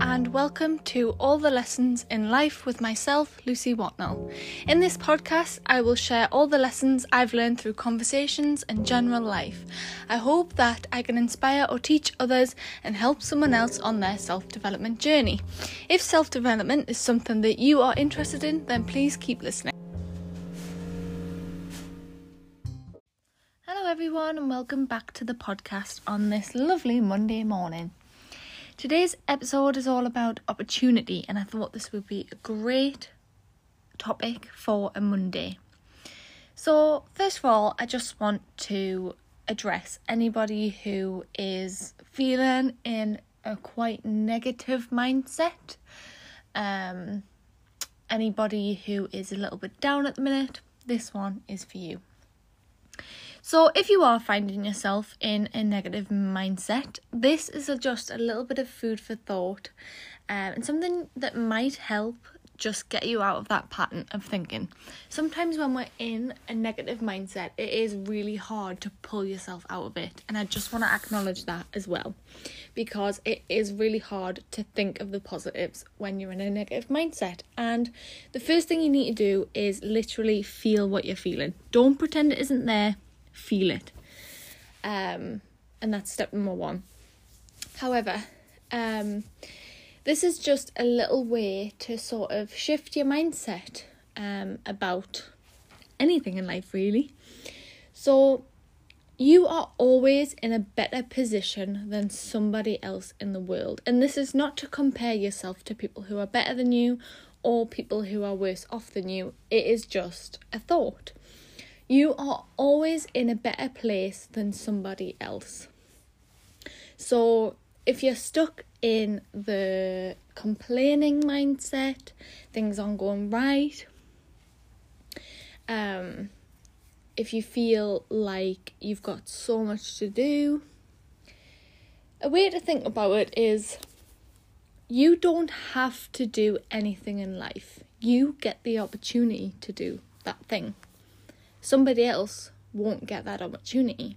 and welcome to All the Lessons in Life with myself, Lucy Watnell. In this podcast, I will share all the lessons I've learned through conversations and general life. I hope that I can inspire or teach others and help someone else on their self development journey. If self development is something that you are interested in, then please keep listening. Hello, everyone, and welcome back to the podcast on this lovely Monday morning. Today's episode is all about opportunity, and I thought this would be a great topic for a Monday. So, first of all, I just want to address anybody who is feeling in a quite negative mindset. Um, anybody who is a little bit down at the minute, this one is for you. So, if you are finding yourself in a negative mindset, this is a, just a little bit of food for thought um, and something that might help just get you out of that pattern of thinking. Sometimes, when we're in a negative mindset, it is really hard to pull yourself out of it, and I just want to acknowledge that as well because it is really hard to think of the positives when you're in a negative mindset. And the first thing you need to do is literally feel what you're feeling, don't pretend it isn't there feel it. Um, and that's step number one. However, um, this is just a little way to sort of shift your mindset um, about anything in life, really. So, you are always in a better position than somebody else in the world. And this is not to compare yourself to people who are better than you or people who are worse off than you, it is just a thought. You are always in a better place than somebody else. So if you're stuck in the complaining mindset, things aren't going right, um, if you feel like you've got so much to do, a way to think about it is you don't have to do anything in life. You get the opportunity to do that thing somebody else won't get that opportunity,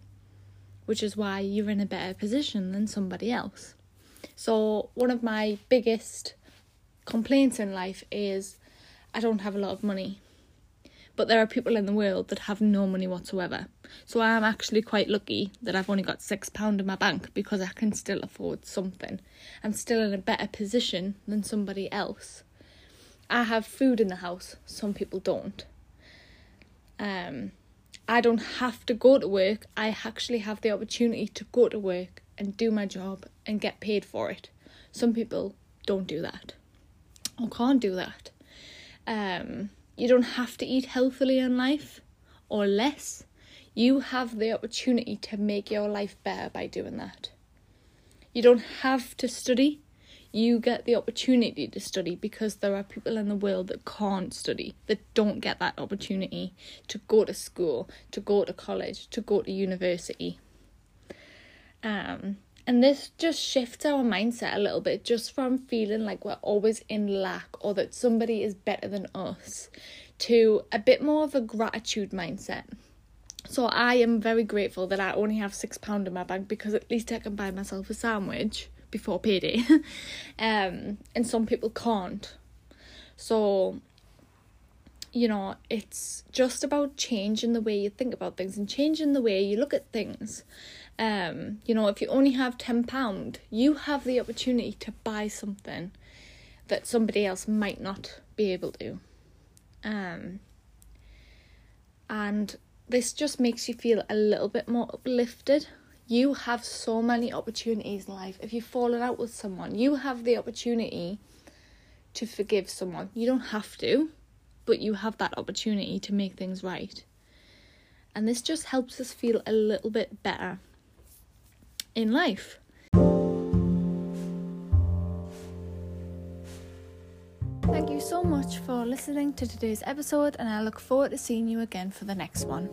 which is why you're in a better position than somebody else. So, one of my biggest complaints in life is I don't have a lot of money. But there are people in the world that have no money whatsoever. So I'm actually quite lucky that I've only got six pound in my bank because I can still afford something. I'm still in a better position than somebody else. I have food in the house, some people don't. Um, I don't have to go to work. I actually have the opportunity to go to work and do my job and get paid for it. Some people don't do that or can't do that. Um, you don't have to eat healthily in life or less. You have the opportunity to make your life better by doing that. You don't have to study you get the opportunity to study because there are people in the world that can't study, that don't get that opportunity to go to school, to go to college, to go to university. Um, and this just shifts our mindset a little bit just from feeling like we're always in lack or that somebody is better than us to a bit more of a gratitude mindset. So I am very grateful that I only have six pound in my bank because at least I can buy myself a sandwich before payday. um, and some people can't. So, you know, it's just about changing the way you think about things and changing the way you look at things. Um, you know, if you only have ten pound, you have the opportunity to buy something that somebody else might not be able to. Um, and this just makes you feel a little bit more uplifted you have so many opportunities in life. If you've fallen out with someone, you have the opportunity to forgive someone. You don't have to, but you have that opportunity to make things right. And this just helps us feel a little bit better in life. Thank you so much for listening to today's episode, and I look forward to seeing you again for the next one.